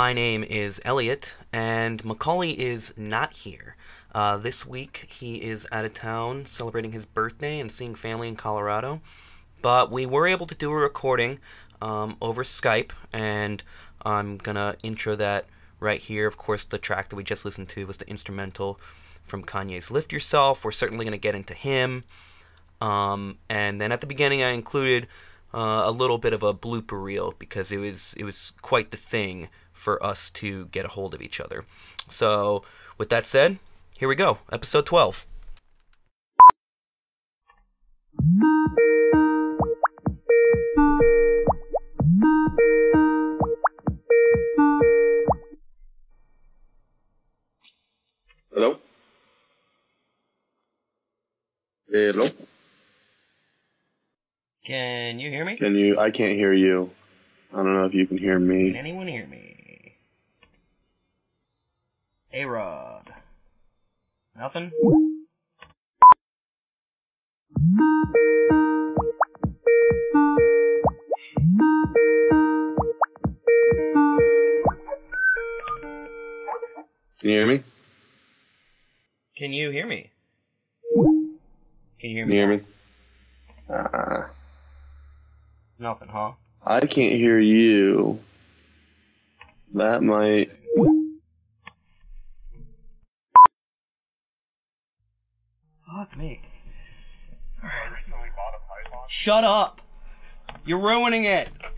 My name is Elliot, and Macaulay is not here. Uh, this week he is out of town celebrating his birthday and seeing family in Colorado. But we were able to do a recording um, over Skype, and I'm gonna intro that right here. Of course, the track that we just listened to was the instrumental from Kanye's Lift Yourself. We're certainly gonna get into him. Um, and then at the beginning, I included uh, a little bit of a blooper reel because it was it was quite the thing for us to get a hold of each other. So, with that said, here we go, episode 12. Hello? Hello? Can you hear me? Can you? I can't hear you. I don't know if you can hear me. Can anyone hear me? A Rod. Nothing? Can you hear me? Can you hear me? Can you hear me? Can you hear me? Uh, Nothing, huh? I can't hear you. That might. Fuck me. Shut up! You're ruining it! Okay.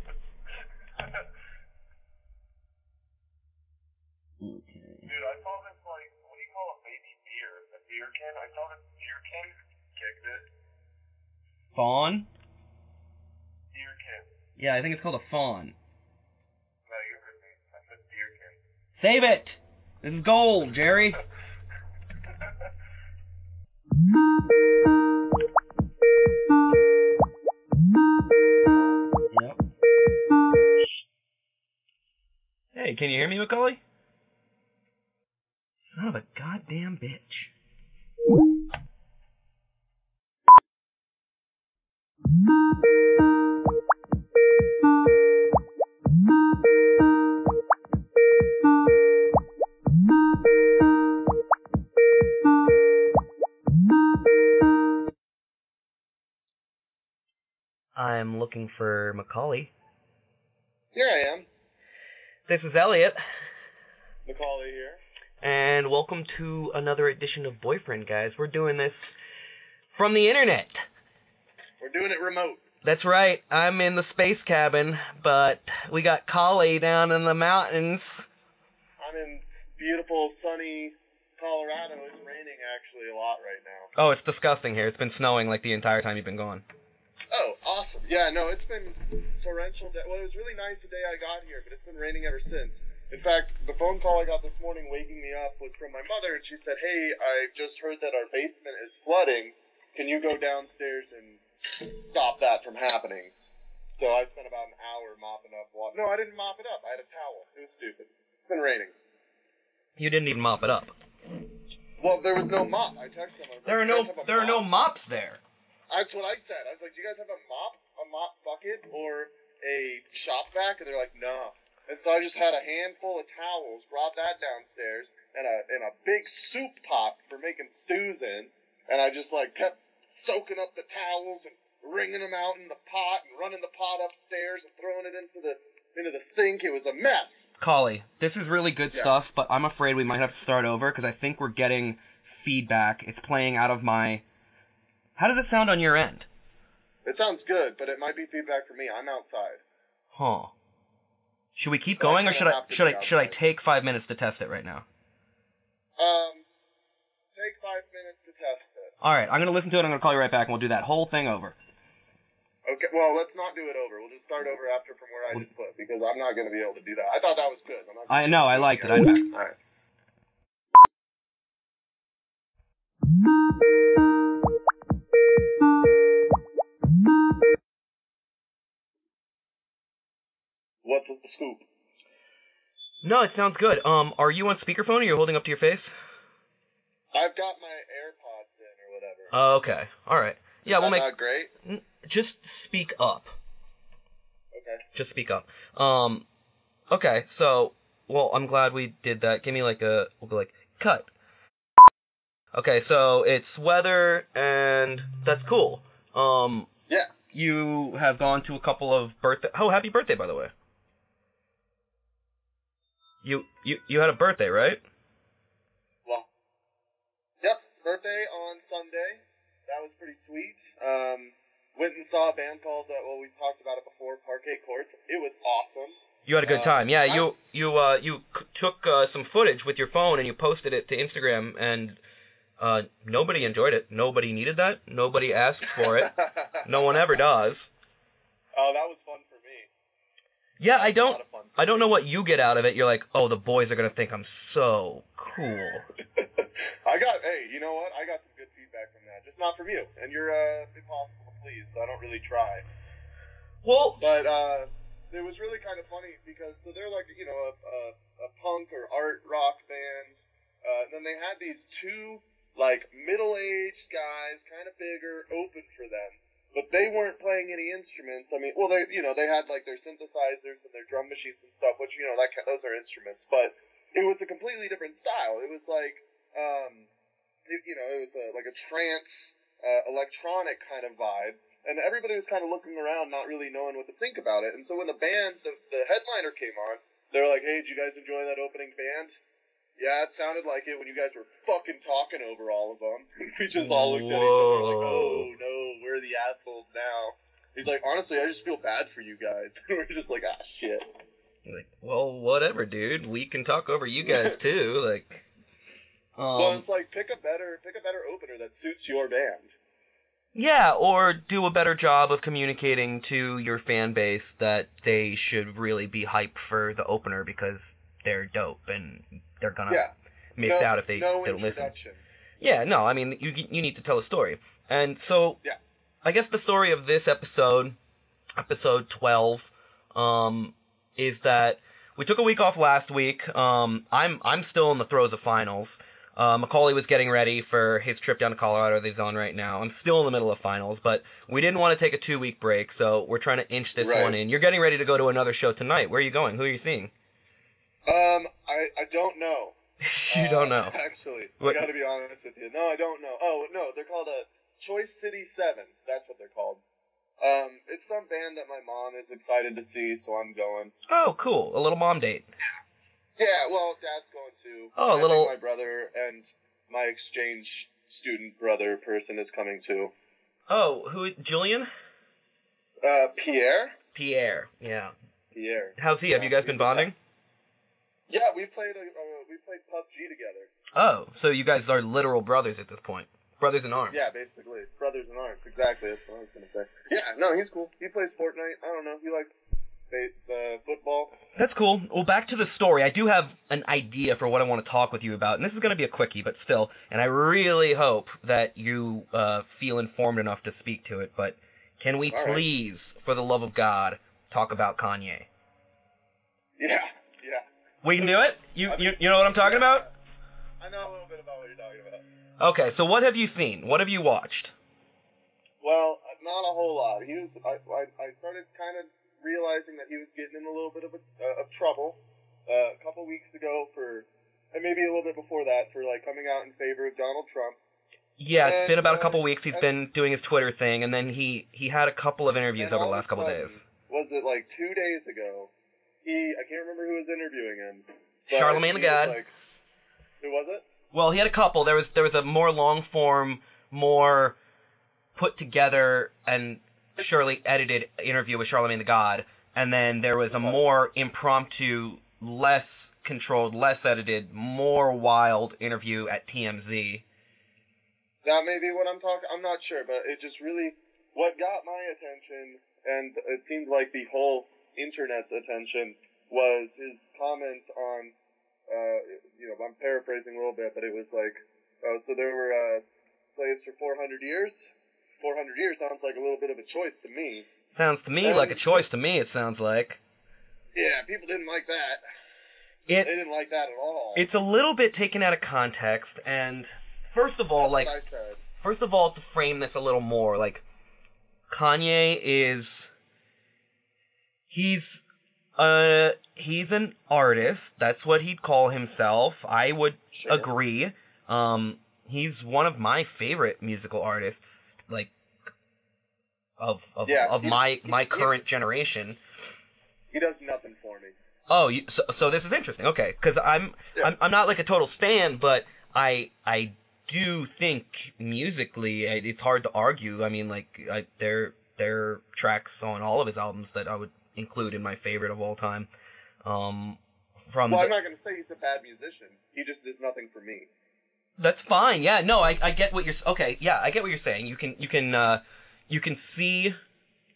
Dude, I saw this like what do you call a baby beer? A beer can? I saw this beer can kicked it. Fawn? Beer can. Yeah, I think it's called a fawn. No, you heard me. I said beer can. Save it! This is gold, Jerry! Hey, can you hear me, Macaulay? Son of a goddamn bitch. I'm looking for Macaulay. Here I am. This is Elliot, Macaulay here. and welcome to another edition of Boyfriend Guys. We're doing this from the internet. We're doing it remote. That's right, I'm in the space cabin, but we got Collie down in the mountains. I'm in beautiful, sunny Colorado. It's raining actually a lot right now. Oh, it's disgusting here. It's been snowing like the entire time you've been gone. Oh, awesome. Yeah, no, it's been torrential. Day. Well, it was really nice the day I got here, but it's been raining ever since. In fact, the phone call I got this morning waking me up was from my mother, and she said, Hey, I've just heard that our basement is flooding. Can you go downstairs and stop that from happening? So I spent about an hour mopping up water. No, I didn't mop it up. I had a towel. It was stupid. It's been raining. You didn't even mop it up. Well, there was no mop. I texted them. I There are like, "You no guys have a there are no mops there. That's what I said. I was like, "Do you guys have a mop, a mop bucket, or a shop vac?" And they're like, "No." And so I just had a handful of towels, brought that downstairs, and a and a big soup pot for making stews in, and I just like kept soaking up the towels and wringing them out in the pot and running the pot upstairs and throwing it into the into the sink. It was a mess. Collie, this is really good Yeah. stuff, but I'm afraid we might have to start over because I think we're getting feedback. It's playing out of my. How does it sound on your end? It sounds good, but it might be feedback for me. I'm outside. Huh. Should we keep going, or should I should I should I take five minutes to test it right now? Um, take five minutes to test it. All right, I'm gonna listen to it. I'm gonna call you right back, and we'll do that whole thing over. Okay, well, let's not do it over. We'll just start over after from where I just put because I'm not going to be able to do that. I thought that was good. I'm not I know, I liked it. I All right. What's the scoop? No, it sounds good. Um, are you on speakerphone or are you're holding up to your face? I've got my AirPods in or whatever. Oh, okay. All right. Yeah, we'll that make. not great. Just speak up. Okay. Just speak up. Um, okay. So Well, I'm glad we did that. Give me like a. We'll go like cut. Okay, so it's weather, and that's cool. Um, Yeah. you have gone to a couple of birthday. Oh, happy birthday, by the way. You you you had a birthday, right? Well, yep, birthday on Sunday. That was pretty sweet. Um, went and saw a band called, uh, well, we've talked about it before, Parquet Courts. It was awesome. You had a good Uh, time. Yeah, you you uh you c- took uh, some footage with your phone and you posted it to Instagram, and uh nobody enjoyed it. Nobody needed that. Nobody asked for it. no one ever does. Oh, that was fun for me. Yeah, i don't. lot of fun. I don't know what you get out of it. You're like, oh, the boys are gonna think I'm so cool. I got, hey, you know what? I got some good feedback from that. Just not from you. And you're uh, impossible please, so I don't really try. Well, But uh, it was really kind of funny because so they're like you know a, a, a punk or art rock band, uh, and then they had these two like middle-aged guys, kind of bigger, open for them, but they weren't playing any instruments. I mean, well they you know they had like their synthesizers and their drum machines and stuff, which you know that those are instruments, but it was a completely different style. It was like um, it, you know it was a, like a trance uh, electronic kind of vibe and everybody was kind of looking around, not really knowing what to think about it. And so when the band, the, the headliner came on, they were like, "Hey, did you guys enjoy that opening band?" Yeah, it sounded like it when you guys were fucking talking over all of them. we just all looked at each other like, "Oh no, we're the assholes now." He's like, "Honestly, I just feel bad for you guys." we're just like, "Ah, shit." like, well, whatever, dude. We can talk over you guys too. Like, well, um, it's like pick a better, pick a better opener that suits your band. Yeah, or do a better job of communicating to your fan base that they should really be hyped for the opener because they're dope and they're gonna Yeah. miss no, out if they no don't listen. Yeah, no, I mean you you need to tell a story, and so Yeah. I guess the story of this episode, episode twelve, um, is that we took a week off last week. Um, I'm I'm still in the throes of finals. Uh, Macaulay was getting ready for his trip down to Colorado that he's on right now. I'm still in the middle of finals, but we didn't want to take a two week break, so we're trying to inch this Right. one in. You're getting ready to go to another show tonight. Where are you going? Who are you seeing? Um, I, I don't know. you Uh, don't know. Actually, What- I gotta be honest with you. No, I don't know. Oh, no, they're called a Choice City Seven. That's what they're called. Um, it's some band that my mom is excited to see, so I'm going. Oh, cool. A little mom date. Yeah, well, Dad's going too. Oh, a little- My brother and my exchange student brother person is coming too. Oh, who? Julian? Uh, Pierre. Pierre. Yeah. Pierre. How's he? Have you guys been bonding? Yeah, we played. A, uh, we played PUBG together. Oh, so you guys are literal brothers at this point. Brothers in arms. Yeah, basically, brothers in arms. Exactly. That's what I was gonna say. Yeah, no, he's cool. He plays Fortnite. I don't know. He likes ba- uh, football. That's cool. Well, back to the story. I do have an idea for what I want to talk with you about, and this is going to be a quickie, but still. And I really hope that you uh, feel informed enough to speak to it. But can we All right. please, for the love of God, talk about Kanye? Yeah, yeah. We can do it. You you, you know what I'm talking about? I know a little bit about what you're talking about. Okay. So what have you seen? What have you watched? Well, not a whole lot. He was. I, I, I started kind of realizing that he was getting in a little bit of a, uh, of trouble uh, a couple weeks ago for, and maybe a little bit before that for like coming out in favor of Donald Trump. Yeah, it's And, been about a couple weeks. He's been doing his Twitter thing, and then he he had a couple of interviews over the last couple sudden, days. Was it like two days ago? He, I can't remember who was interviewing him. Charlemagne the he God. Like, who was it? Well, he had a couple. There was there was a more long form, more put together and surely edited interview with Charlemagne the God, and then there was a more impromptu, less controlled, less edited, more wild interview at TMZ. That may be what I'm talking. I'm not sure, but it just really what got my attention, and it seemed like the whole internet's attention was his comment on. Uh, you know, I'm paraphrasing a little bit, but it was like, oh, so there were uh, slaves for 400 years. 400 years sounds like a little bit of a choice to me. Sounds to me like a choice to me. It sounds like Yeah, people didn't like that. it. They didn't like that at all. It's a little bit taken out of context, and first of all, like I said. first of all, to frame this a little more, like Kanye is he's Uh, he's an artist. That's what he'd call himself. I would Sure. agree. Um, he's one of my favorite musical artists, like of of, Yeah, of he- my he- my he- current generation. He does nothing for me. Oh, you, so, so this is interesting. Okay, because I'm, Yeah. I'm I'm not like a total stan, but I I do think musically it's hard to argue. I mean, like I, there there are tracks on all of his albums that I would include in my favorite of all time. Um, from Well, the- I'm not going to say he's a bad musician. He just does nothing for me. That's fine. Yeah, no, I, I get what you're. Okay, yeah, I get what you're saying. You can you can uh, you can see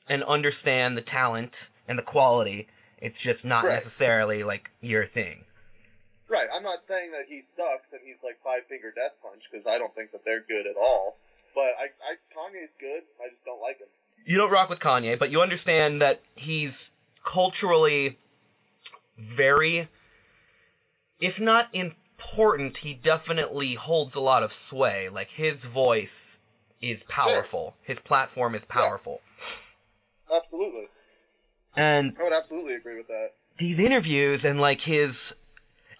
and understand the talent and the quality. It's just not Right. necessarily like your thing. Right. I'm not saying that he sucks and he's like Five Finger Death Punch because I don't think that they're good at all. But I, I Kanye's good. I just don't like him. You don't rock with Kanye, but you understand that he's culturally very, if not important, he definitely holds a lot of sway. Like his voice is powerful. His platform is powerful. Absolutely. And I would absolutely agree with that. these interviews and like his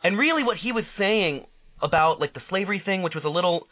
and really what he was saying about like the slavery thing which was a little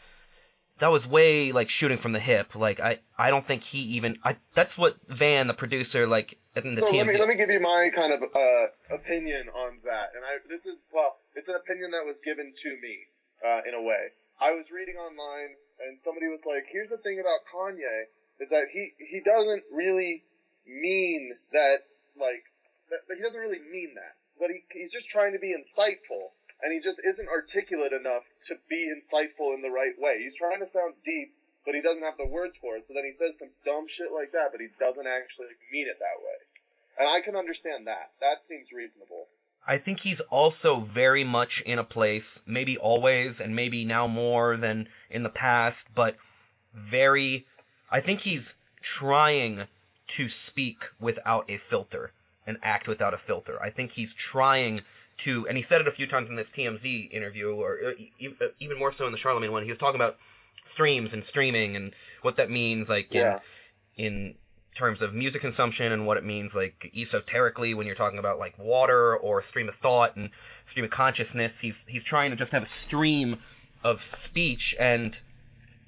that was way like shooting from the hip like i i don't think he even i that's what van the producer like in the so let me let me give you my kind of uh, opinion on that. And I this is well, it's an opinion that was given to me uh, in a way. I was reading online and somebody was like, "Here's the thing about Kanye is that he he doesn't really mean that like that, that he doesn't really mean that, but he he's just trying to be insightful." And he just isn't articulate enough to be insightful in the right way. He's trying to sound deep, but he doesn't have the words for it. So then he says some dumb shit like that, but he doesn't actually mean it that way. And I can understand that. That seems reasonable. i think he's also very much in a place maybe always and maybe now more than in the past but very i think he's trying to speak without a filter and act without a filter. I think he's trying to, and he said it a few times in this TMZ interview, or uh, uh, even more so in the Charlemagne one. He was talking about streams and streaming and what that means, like in in terms of music consumption and what it means, like esoterically when you're talking about like water or stream of thought and stream of consciousness. He's he's trying to just have a stream of speech and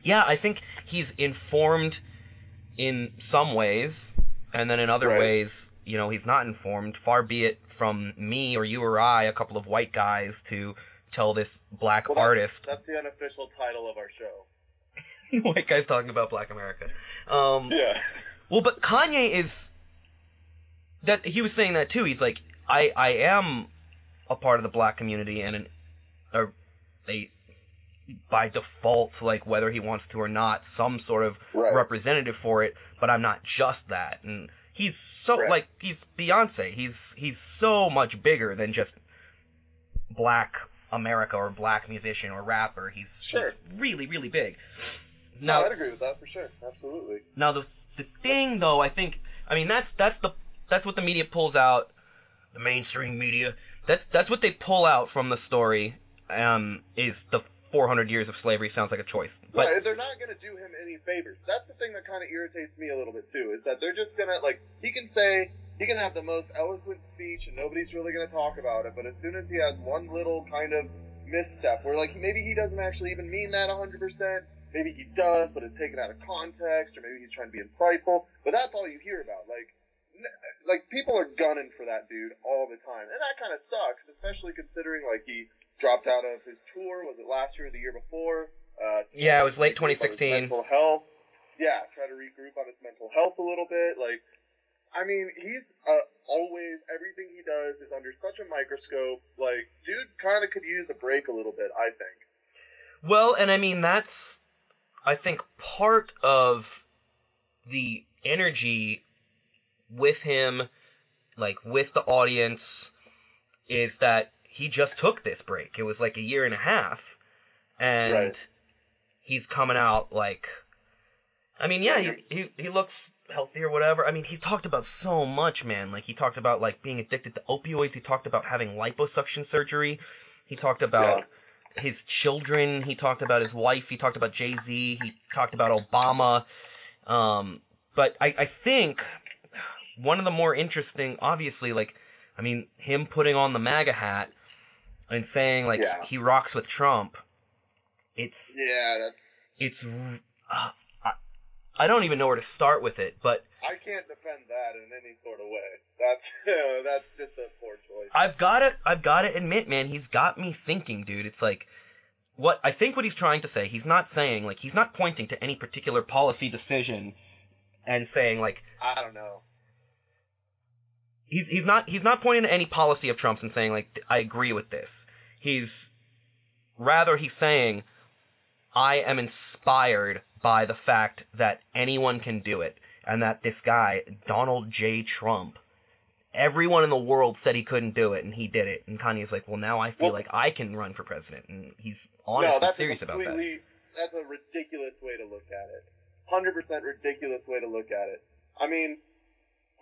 yeah, I think he's informed in some ways, and then in other Right. ways, you know, he's not informed. Far be it from me or you or I, a couple of white guys, to tell this black Well, artist. That's the unofficial title of our show. white guys talking about black America. Um, Yeah. well, but Kanye is that he was saying that too. He's like, I I am a part of the black community and an a, a by default, like whether he wants to or not, some sort of Right. representative for it. But I'm not just that, and he's so Right. like he's Beyonce. He's he's so much bigger than just black America or black musician or rapper. He's, Sure. he's really really big. No, Now I'd agree with that for sure. Absolutely. now the the thing though, I think I mean that's that's the that's what the media pulls out, the mainstream media. That's that's what they pull out from the story. Um, is the 400 years of slavery sounds like a choice, but right, they're not going to do him any favors. That's the thing that kind of irritates me a little bit too, is that they're just going to like he can say he can have the most eloquent speech and nobody's really going to talk about it, but as soon as he has one little kind of misstep where like maybe he doesn't actually even mean that 100%, maybe he does, but it's taken out of context, or maybe he's trying to be insightful, but that's all you hear about. Like like people are gunning for that dude all the time, and that kind of sucks, especially considering like he dropped out of his tour. Was it last year or the year before? Uh, Yeah, it was late regroup on his 2016. Mental health. Yeah, try to regroup on his mental health a little bit. Like, I mean, he's uh, always everything he does is under such a microscope. Like, dude, kind of could use a break a little bit. I think. Well, and I mean that's I think part of the energy with him like with the audience is that he just took this break. It was like a year and a half and Right. he's coming out like I mean, yeah, he, he he looks healthy or whatever. I mean, he's talked about so much, man. Like he talked about like being addicted to opioids. He talked about having liposuction surgery. He talked about his children. He talked about his wife. He talked about Jay Z. He talked about Obama. Um, but I, I think one of the more interesting, obviously, like I mean, him putting on the MAGA hat and saying like Yeah. he rocks with Trump. It's Yeah, that's. it's uh, I, I don't even know where to start with it, but I can't defend that in any sort of way. That's that's just a poor choice. I've got to I've got to admit, man, he's got me thinking, dude. It's like what I think what he's trying to say. He's not saying like he's not pointing to any particular policy decision and saying like I don't know. He's he's not he's not pointing to any policy of Trump's and saying like I agree with this. He's rather he's saying I am inspired by the fact that anyone can do it and that this guy Donald J Trump everyone in the world said he couldn't do it and he did it and Kanye's like well now I feel Well- like I can run for president and he's honest no, and serious about that. That's a ridiculous way to look at it. Hundred percent ridiculous way to look at it. I mean,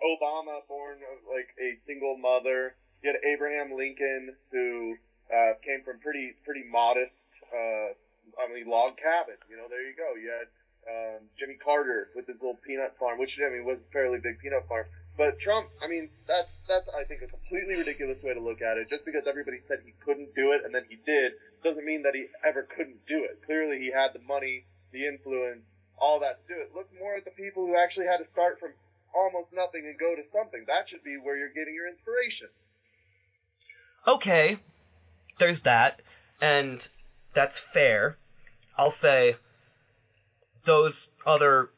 Obama, born of like a single mother. You had Abraham Lincoln, who uh, came from pretty pretty modest. Uh, I mean, log cabin. You know, there you go. You had um, Jimmy Carter with his little peanut farm, which I mean was a fairly big peanut farm. But Trump, I mean, that's that's I think a completely ridiculous way to look at it. Just because everybody said he couldn't do it and then he did, doesn't mean that he ever couldn't do it. Clearly, he had the money, the influence, all that to do it. Look more at the people who actually had to start from almost nothing and go to something. That should be where you're getting your inspiration. okay, there's that, and that's fair. I'll say those other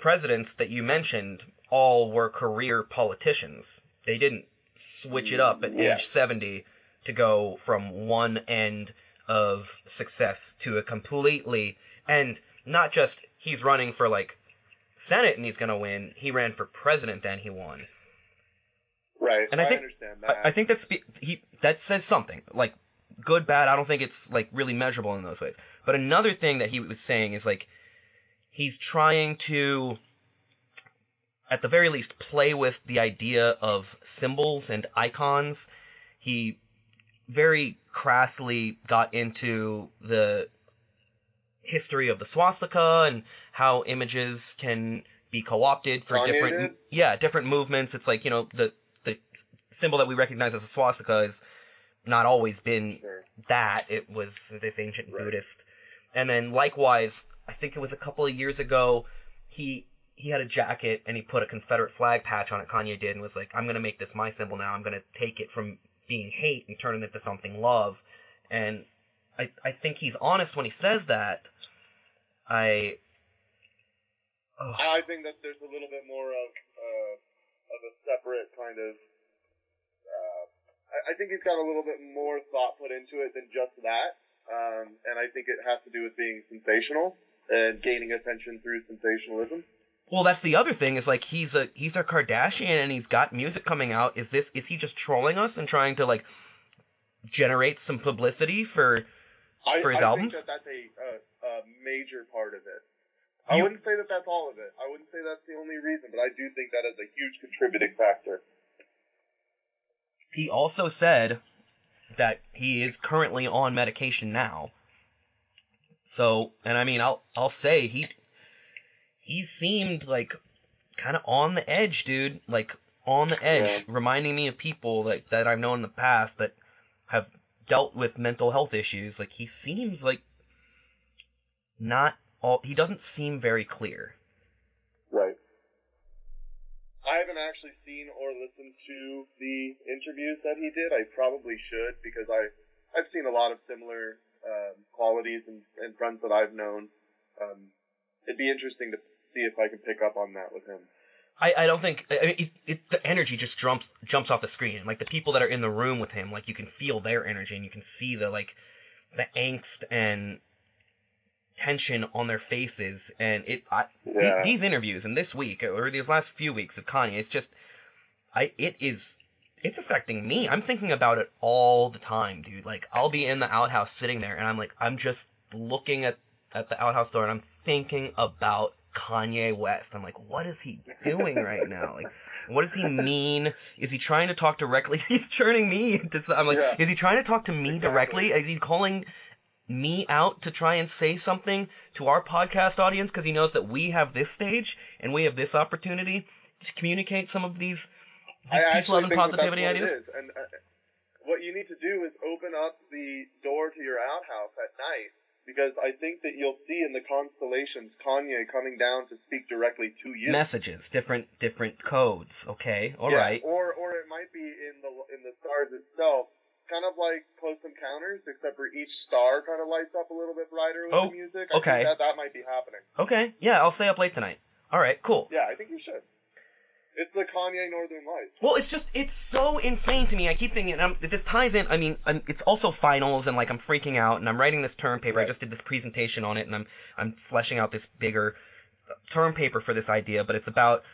presidents that you mentioned all were career politicians. They didn't switch it up at age 70 to go from one end of success to a completely, and not just he's running for like Senate and he's gonna win, he ran for president and he won. Right. And I think- understand that. I, I think that's he that says something like good bad. I don't think it's like really measurable in those ways. But another thing that he was saying is like he's trying to, at the very least, play with the idea of symbols and icons. He very crassly got into the history of the swastika and how images can be co-opted for Kanye different yeah different movements. It's like you know the the symbol that we recognize as a swastika has not always been Sure. that. It was this ancient Right. buddhist. And then likewise i think it was a couple of years ago he he had a jacket and he put a confederate flag patch on it kanye did and was like i'm going to make this my symbol now. I'm going to take it from being hate and turn it into something love. And i i think he's honest when he says that. I I think that there's a little bit more of uh, of a separate kind of. Uh, I, I think he's got a little bit more thought put into it than just that, um, and I think it has to do with being sensational and gaining attention through sensationalism. Well, that's the other thing is like he's a he's a Kardashian and he's got music coming out. Is this is he just trolling us and trying to like generate some publicity for? I, For his I albums? think that that's a, a, a major part of it. I wouldn't say that that's all of it. I wouldn't say that's the only reason, but I do think that is a huge contributing factor. He also said that he is currently on medication now. So, and I mean, I'll I'll say he he seemed like kind of on the edge, dude. Like on the edge, Yeah. reminding me of people like that I've known in the past that have dealt with mental health issues. Like he seems like not all. He doesn't seem very clear. Right. I haven't actually seen or listened to the interviews that he did. I probably should because I I've seen a lot of similar um, qualities and, and friends that I've known. Um, it'd be interesting to see if I can pick up on that with him. I, I don't think I mean, it, it, the energy just jumps jumps off the screen. Like the people that are in the room with him, like you can feel their energy and you can see the like the angst and tension on their faces. And it I, Yeah. these interviews and this week or these last few weeks of Kanye, it's just I it is it's affecting me. I'm thinking about it all the time, dude. Like I'll be in the outhouse sitting there and I'm like I'm just looking at at the outhouse door and I'm thinking about Kanye West. I'm like, what is he doing right now? Like, what does he mean? Is he trying to talk directly? He's turning me into. I'm like, Yeah. is he trying to talk to me Exactly. directly? Is he calling me out to try and say something to our podcast audience because he knows that we have this stage and we have this opportunity to communicate some of these These peace, love, and think that positivity ideas. And uh, what you need to do is open up the door to your outhouse at night because I think that you'll see in the constellations Kanye coming down to speak directly to you. Messages, different different codes. Okay, all Yeah, right. Or or it might be in the in the stars itself, kind of like Close Encounters, except for each star kind of lights up a little bit brighter with Oh, the music. I okay. that that might be happening. Okay, yeah, I'll stay up late tonight. All right, cool. Yeah, I think you should. It's the Kanye Northern Lights. Well, it's just it's so insane to me. I keep thinking, and I'm, this ties in. I mean, I'm, it's also finals, and like I'm freaking out, and I'm writing this term paper. I just did this presentation on it, and I'm I'm fleshing out this bigger term paper for this idea. But it's about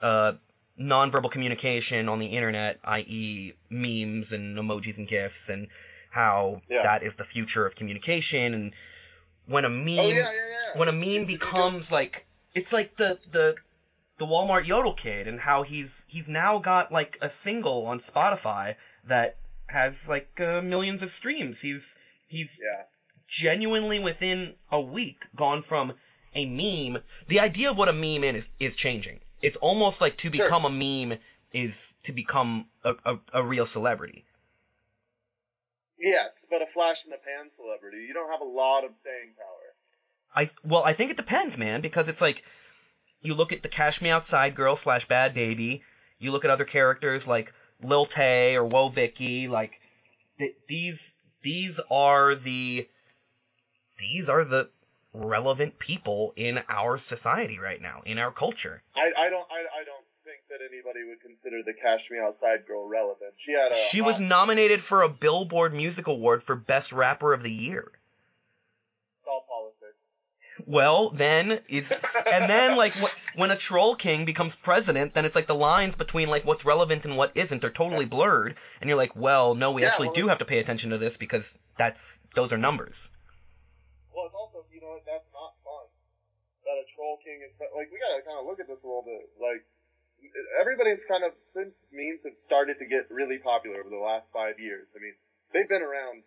uh, nonverbal communication on the internet, i.e., memes and emojis and gifs, and how Yeah. that is the future of communication. And when a meme, Oh yeah, yeah, when a meme becomes like it's like the the the Walmart Yodel kid and how he's he's now got like a single on Spotify that has like uh, millions of streams. He's he's genuinely within a week gone from a meme. The idea of what a meme is is changing. It's almost like to Sure. become a meme is to become a, a, a real celebrity. Yes, but a flash in the pan celebrity. You don't have a lot of staying power. I well, I think it depends, man, because it's like you look at the Cash Me Outside girl slash Bhad Bhabie. You look at other characters like Lil Tay or Woah Vicky. Like th- these, these are the these are the relevant people in our society right now, in our culture. I, I don't I, I don't think that anybody would consider the Cash Me Outside girl relevant. She had a She was nominated for a Billboard Music Award for Best Rapper of the Year. it's all politics. Well, then it's and then like wh- when a troll king becomes president, then it's like the lines between like what's relevant and what isn't are totally blurred, and you're like, well, no, we Yeah, actually well, do have to pay attention to this because that's those are numbers. Well, it's also you know what, that's not fun. That a troll king is like we gotta kind of look at this a little bit. Like everybody's kind of since memes have started to get really popular over the last five years. I mean, they've been around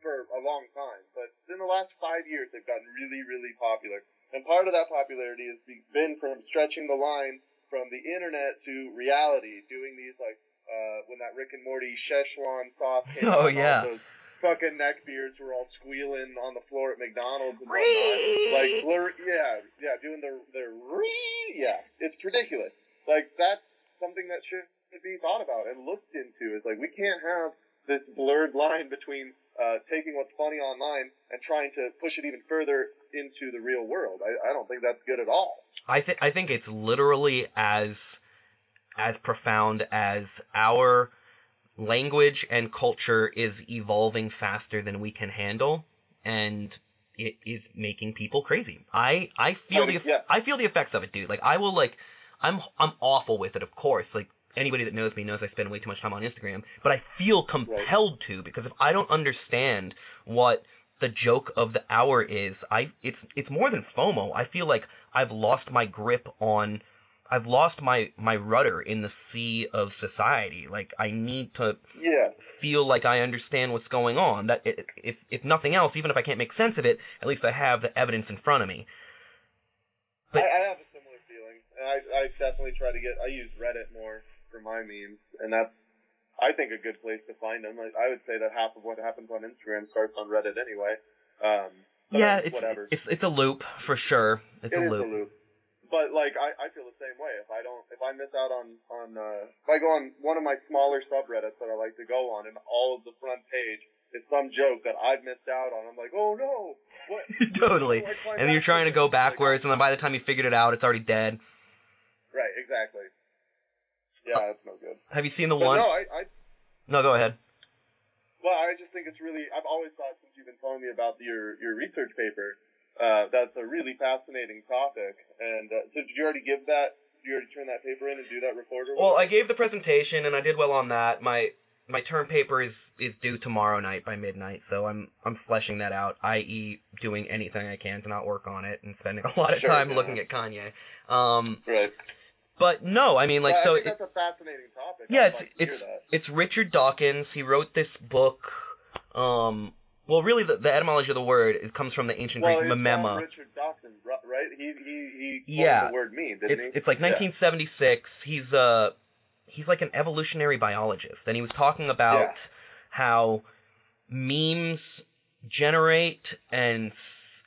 for a long time, but in the last five years they've gotten really, really popular. And part of that popularity has been from stretching the line from the internet to reality, doing these like uh, when that Rick and Morty Szechuan sauce came Oh, out, and all yeah. those fucking neckbeards were all squealing on the floor at McDonald's and Ree! whatnot. Like, blur, yeah, yeah, doing the their ree, yeah, it's ridiculous. Like that's something that should be thought about and looked into. Is like we can't have this blurred line between uh, taking what's funny online and trying to push it even further into the real world. I, I don't think that's good at all. I think I think it's literally as as profound as our language and culture is evolving faster than we can handle, and it is making people crazy. I I feel I mean, the yeah. I feel the effects of it, dude. Like I will like I'm I'm awful with it, of course. Like anybody that knows me knows I spend way too much time on Instagram, but I feel compelled to because if I don't understand what the joke of the hour is, I it's it's more than FOMO. I feel like I've lost my grip on I've lost my my rudder in the sea of society. Like I need to Yeah. feel like I understand what's going on. That if if nothing else, even if I can't make sense of it, at least I have the evidence in front of me. But- I, I have a similar feeling. And I, I definitely try to get. I use Reddit more for my memes, and that's I think a good place to find them. I, I would say that half of what happens on Instagram starts on Reddit anyway. Um, yeah, it's it's it's a loop for sure. It's It a loop. a loop. But like I, I feel the same way. If I don't, if I miss out on on, uh, if I go on one of my smaller subreddits that I like to go on, and all of the front page is some joke that I've missed out on, I'm like, oh no, what? totally. How do I climb And you're trying to go Like, backwards, and then by the time you figured it out, it's already dead. Right, exactly. Yeah, that's no good. Have you seen the But one? no, I, I No, go ahead. Well, I just think it's really. I've always thought since you've been telling me about your your research paper, uh, that's a really fascinating topic. And uh, so, did you already give that? Did you already turn that paper in and do that report? or Well, I gave the presentation, and I did well on that. My my term paper is is due tomorrow night by midnight, so I'm I'm fleshing that out. I.e., doing anything I can to not work on it and spending a lot of Sure, time yeah. looking at Kanye. Um, right. but no, I mean, like, Well, so it, that's a fascinating topic. yeah, I'd it's like to it's it's Richard Dawkins. He wrote this book. Um, well, really, the, the etymology of the word it comes from the ancient well, Greek memema. Richard Dawkins, right? He he he. Yeah. The word meme, didn't It's he? it's like Yeah. 1976. He's uh he's like an evolutionary biologist, and he was talking about Yeah. how memes generate and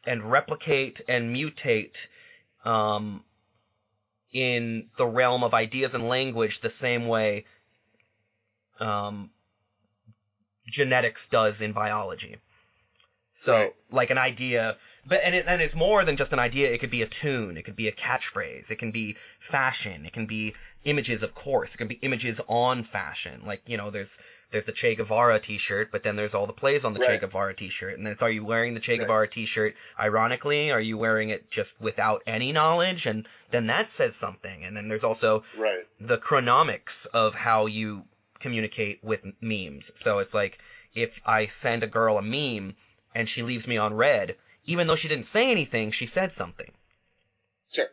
and replicate and mutate um, in the realm of ideas and language the same way um, genetics does in biology. So, Right. like an idea, but and it, and it's more than just an idea. It could be a tune. It could be a catchphrase. It can be fashion. It can be images, of course. It can be images on fashion. Like you know, there's there's the Che Guevara T-shirt, but then there's all the plays on the Che Guevara T-shirt, and then it's are you wearing the Che Right. Guevara T-shirt ironically? Are you wearing it just without any knowledge? And then that says something. And then there's also Right. the chronemics of how you communicate with memes. So it's like if I send a girl a meme and she leaves me on red, even though she didn't say anything, she said something. Sure.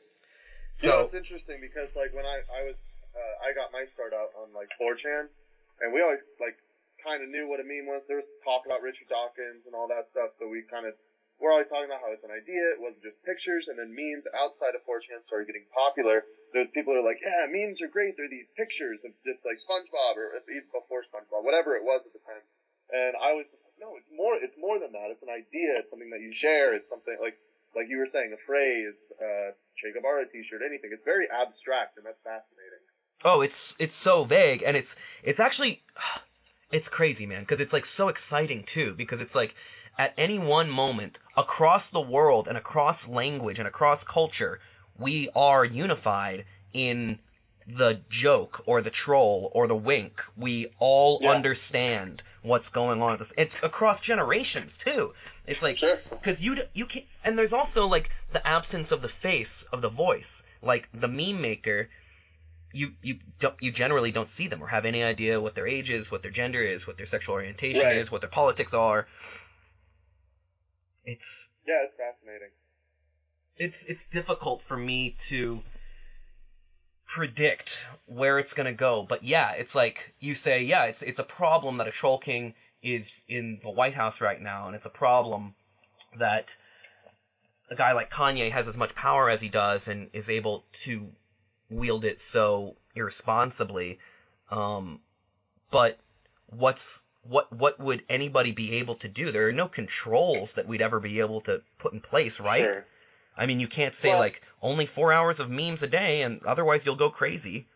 So you know, it's interesting because like when I I was uh, I got my start out on like 4chan, and we always like kind of knew what a meme was. There was talk about Richard Dawkins and all that stuff, so we kind of we're always talking about how it's an idea. It wasn't just pictures, and then memes outside of 4chan started getting popular. There's people who are like, yeah, memes are great. They're these pictures of just like SpongeBob or even before SpongeBob, whatever it was at the time. And I was no, it's more. It's more than that. It's an idea. It's something that you share. It's something like like you were saying, a phrase, uh, Che Guevara T-shirt, anything. It's very abstract, and that's fascinating. oh, it's it's so vague, and it's it's actually it's crazy, man, because it's like so exciting too, because it's like at any one moment across the world and across language and across culture, we are unified in the joke or the troll or the wink. We all Yeah. understand what's going on. It's, it's across generations too. It's like Sure. because you you can and there's also like the absence of the face of the voice. Like the meme maker, you you don't you generally don't see them or have any idea what their age is, what their gender is, what their sexual orientation Right. is, what their politics are. It's Yeah, it's fascinating. it's it's difficult for me to predict where it's going to go but yeah it's like you say yeah it's it's a problem that a troll king is in the white house right now and it's a problem that a guy like Kanye has as much power as he does and is able to wield it so irresponsibly. Um but what's what what would anybody be able to do? There are no controls that we'd ever be able to put in place right? Sure. I mean, you can't say Well- like only four hours of memes a day, and otherwise you'll go crazy.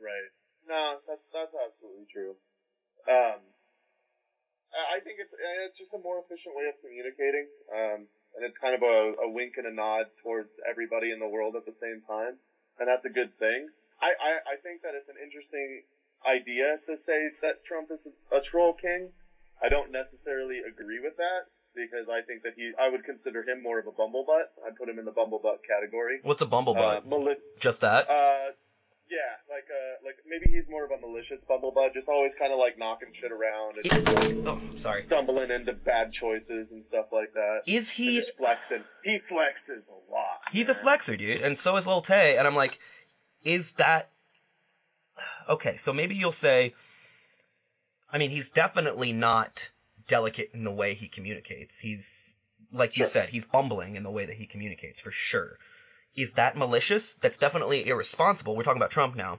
Right. No, that's that's absolutely true. Um, I think it's it's just a more efficient way of communicating, um, and it's kind of a, a wink and a nod towards everybody in the world at the same time, and that's a good thing. I, I, I think that it's an interesting idea to say that Trump is a troll king. I don't necessarily agree with that because I think that he I would consider him more of a bumblebutt. I'd put him in the bumblebutt category. What's a bumblebutt? Uh, mali- Just that? uh, yeah, like uh, like maybe he's more of a malicious bumblebutt, just always kind of like knocking shit around and oh, sorry. stumbling into bad choices and stuff like that. Is And he? just flexing. He flexes a lot. He's a man. flexer, dude, and so is Lil Tay. And I'm like, is that okay? So maybe you'll say, I mean, he's definitely not delicate in the way he communicates. He's like you Sure. said, he's bumbling in the way that he communicates for sure. Is that malicious? That's definitely irresponsible. We're talking about Trump now.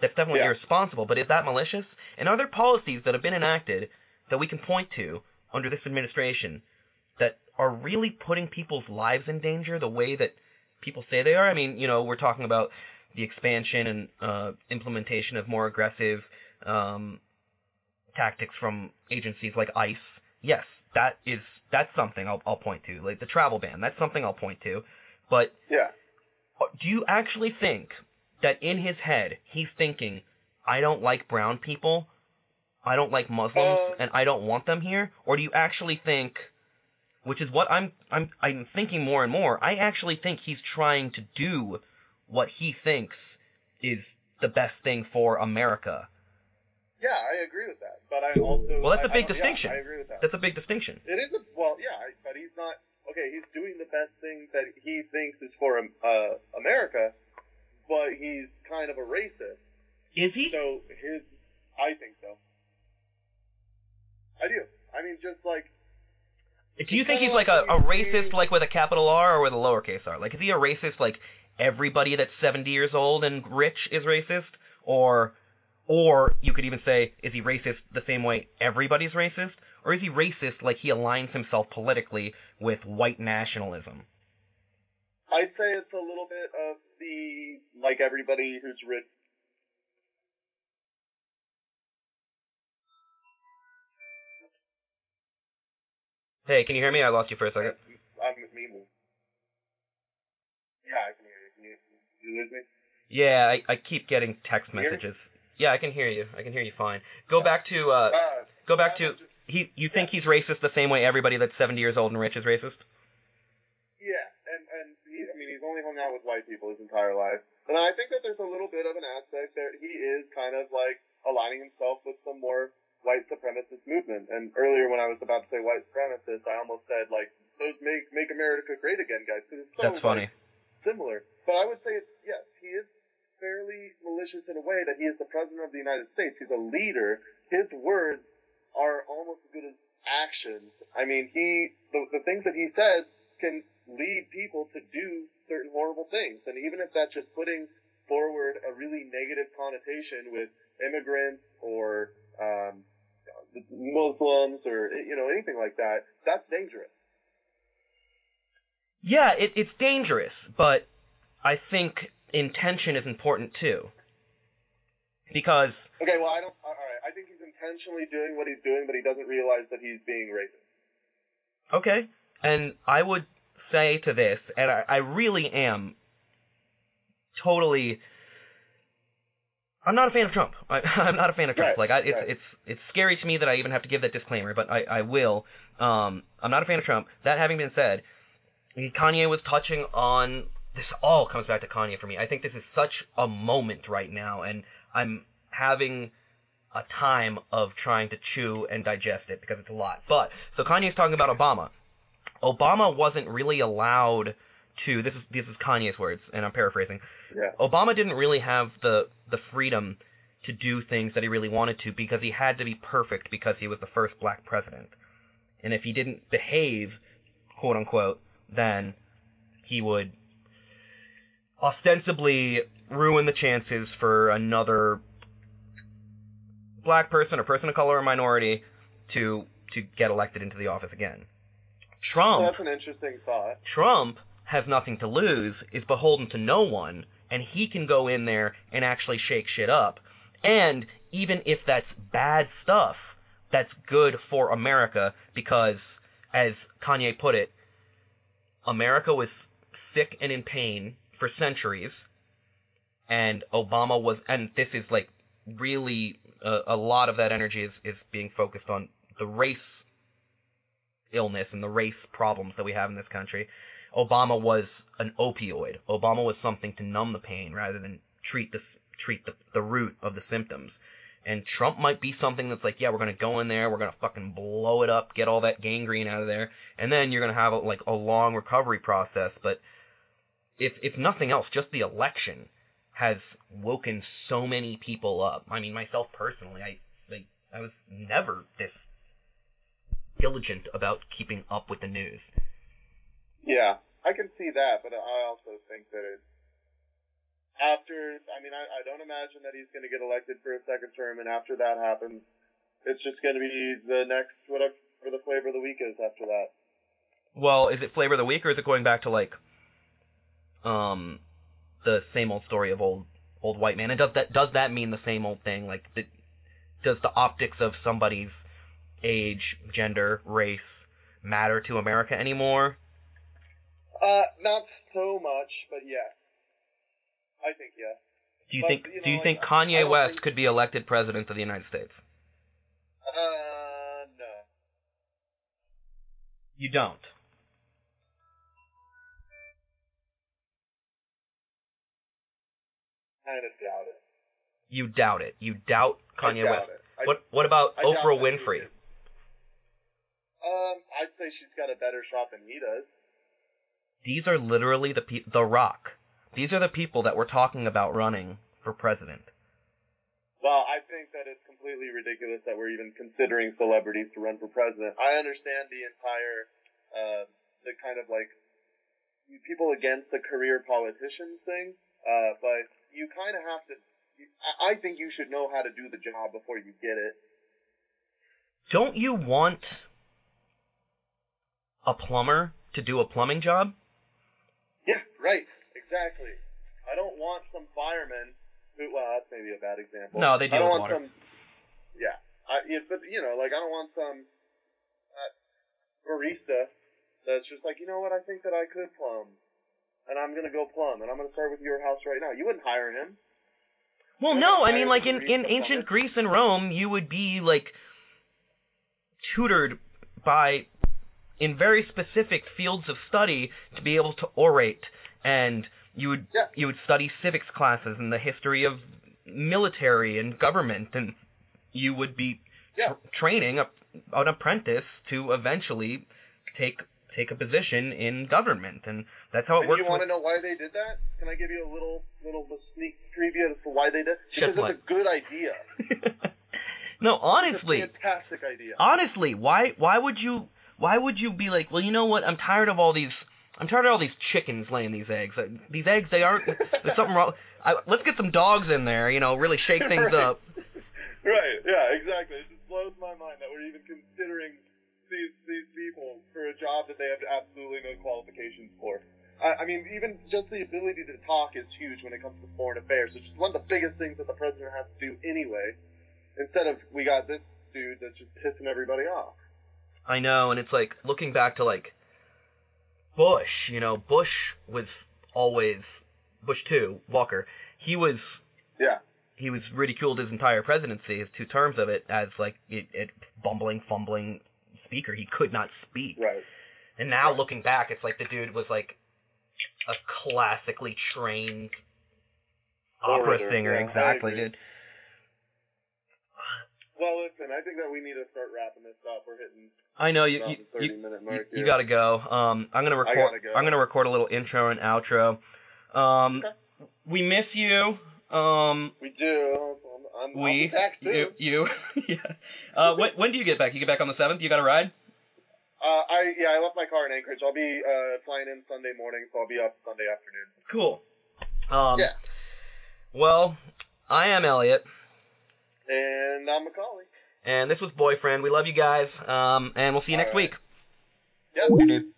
That's definitely Yeah. irresponsible, but is that malicious? And are there policies that have been enacted that we can point to under this administration that are really putting people's lives in danger the way that people say they are? I mean, you know, we're talking about the expansion and uh, implementation of more aggressive um, tactics from agencies like ICE. Yes, that is that's something I'll, I'll point to. Like the travel ban, that's something I'll point to. But Yeah. do you actually think that in his head he's thinking, I don't like brown people, I don't like Muslims, Uh, and I don't want them here? Or do you actually think, which is what I'm I'm I'm thinking more and more, I actually think he's trying to do what he thinks is the best thing for America. Yeah, I agree with that. But I also. Well, that's a big I- distinction. Yeah, I agree with that. That's a big distinction. It is a well, yeah, but he's not okay. He's doing the best thing that he thinks is for um, uh, America, but he's kind of a racist. Is he? So his, I think so. I do. I mean, just like Do you think he's like a, a racist, like with a capital R or with a lowercase r? Like, is he a racist, like everybody that's 70 years old and rich is racist? Or Or you could even say, is he racist the same way everybody's racist? Or is he racist like he aligns himself politically with white nationalism? I'd say it's a little bit of the like everybody who's rich. Hey, can you hear me? I lost you for a second. I'm with me. Yeah, I can hear you. Can you, you lose me? Yeah, I, I keep getting text messages. Yeah, I can hear you. I can hear you fine. Go back to uh, Uh, go back to he. You think he's racist the same way everybody that's seventy years old and rich is racist? Yeah, and and he, I mean he's only hung out with white people his entire life, and I think that there's a little bit of an aspect that he is kind of like aligning himself with some more white supremacist movement. And earlier when I was about to say white supremacist, I almost said like those make make America great again, guys. 'cause it's so, That's funny. like, similar, but I would say it's, yes, he is fairly malicious in a way that he is the president of the United States. He's a leader. His words are almost as good as actions. I mean, he the, the things that he says can lead people to do certain horrible things, and even if that's just putting forward a really negative connotation with immigrants or um, Muslims or you know anything like that, that's dangerous. Yeah, it, it's dangerous, but I think intention is important too. Because Okay, well I don't. All right, I think he's intentionally doing what he's doing, but he doesn't realize that he's being racist. Okay. And I would say to this, and I, I really am totally. I'm not a fan of Trump. I, I'm not a fan of Trump. Right, like, I, it's right. it's it's scary to me that I even have to give that disclaimer, but I, I will. Um, I'm not a fan of Trump. That having been said, Kanye was touching on this. All comes back to Kanye for me. I think this is such a moment right now, and I'm having a time of trying to chew and digest it because it's a lot. But so Kanye's talking about Obama. Obama wasn't really allowed to. This is this is Kanye's words, and I'm paraphrasing. Yeah. Obama didn't really have the the freedom to do things that he really wanted to because he had to be perfect because he was the first black president. And if he didn't behave, quote unquote, then he would ostensibly ruin the chances for another black person or person of color or minority to to get elected into the office again. Trump that's an interesting thought. Trump has nothing to lose, is beholden to no one, and he can go in there and actually shake shit up. And even if that's bad stuff, that's good for America because, as Kanye put it, America was sick and in pain for centuries, and Obama was, and this is like really uh, a lot of that energy is, is being focused on the race illness and the race problems that we have in this country. Obama was an opioid. Obama was something to numb the pain rather than treat this treat the, the root of the symptoms. And Trump might be something that's like, yeah, we're gonna go in there, we're gonna fucking blow it up, get all that gangrene out of there, and then you're gonna have a, like a long recovery process. But if if nothing else, just the election has woken so many people up. I mean, myself personally, I like I was never this diligent about keeping up with the news. Yeah, I can see that, but I also think that it, after, I mean, I, I don't imagine that he's going to get elected for a second term, and after that happens, it's just going to be the next, whatever the flavor of the week is after that. Well, is it flavor of the week or is it going back to like um the same old story of old old white man? And does that does that mean the same old thing? Like the, does the optics of somebody's age, gender, race matter to America anymore? Uh, not so much, but yeah. I think yes. Do you But, think you do you know, think Kanye West think- could be elected president of the United States? Uh, no. You don't. Kind of doubt it. You doubt it. You doubt Kanye doubt West. I- What what about I Oprah Winfrey? Um, I'd say she's got a better shot than he does. These are literally the pe- the Rock. These are the people that we're talking about running for president. Well, I think that it's completely ridiculous that we're even considering celebrities to run for president. I understand the entire, uh, the kind of like people against the career politicians thing, uh, but you kind of have to, I, I think you should know how to do the job before you get it. Don't you want a plumber to do a plumbing job? Yeah, right. Exactly. I don't want some fireman who. Well, that's maybe a bad example. No, they I deal don't with want water. some. Yeah, I, yeah, but you know, like I don't want some uh, barista that's just like, you know what? I think that I could plumb, and I'm gonna go plumb, and I'm gonna start with your house right now. You wouldn't hire him. Well, no, I mean, like in, in ancient. Greece and Rome, you would be like tutored by in very specific fields of study to be able to orate, and you would Yeah. you would study civics classes and the history of military and government, and you would be Yeah. tr- training a, an apprentice to eventually take take a position in government, and that's how it And works. you want to know why they did that? Can I give you a little little sneak preview as to why they did? Because it's a good idea. no, It's a honestly, fantastic idea. honestly, why why would you why would you be like, well, you know what? I'm tired of all these. I'm tired of all these chickens laying these eggs. Uh, These eggs, they aren't. There's something wrong. I, let's get some dogs in there. You know, really shake things Right. up. Right, yeah, exactly. It just blows my mind that we're even considering these these people for a job that they have absolutely no qualifications for. I, I mean, even just the ability to talk is huge when it comes to foreign affairs, which is one of the biggest things that the president has to do anyway. Instead of we got this dude that's just pissing everybody off. I know, and it's like looking back to like Bush. You know, Bush was always Bush two Walker. He was Yeah, he was ridiculed his entire presidency, his two terms of it, as like it, it bumbling, fumbling speaker. He could not speak. right. And now looking back, it's like the dude was like a classically trained opera Orator, singer. yeah, exactly, dude. Well, listen, I think that we need to start wrapping this up. We're hitting I know you you, you, you, here. gotta go. Um, I'm gonna record. go. I'm gonna record a little intro and outro. Um, Okay. we miss you. Um, We do. I'm, we back soon. you you yeah. Uh, when when do you get back? You get back on the seventh. You got a ride? Uh, I yeah, I left my car in Anchorage. I'll be uh, flying in Sunday morning, so I'll be up Sunday afternoon. Cool. Um, Yeah. Well, I am Elliot. And I'm Macaulay. And this was Boyfriend. We love you guys. Um, and we'll see you next All right. week. Yep.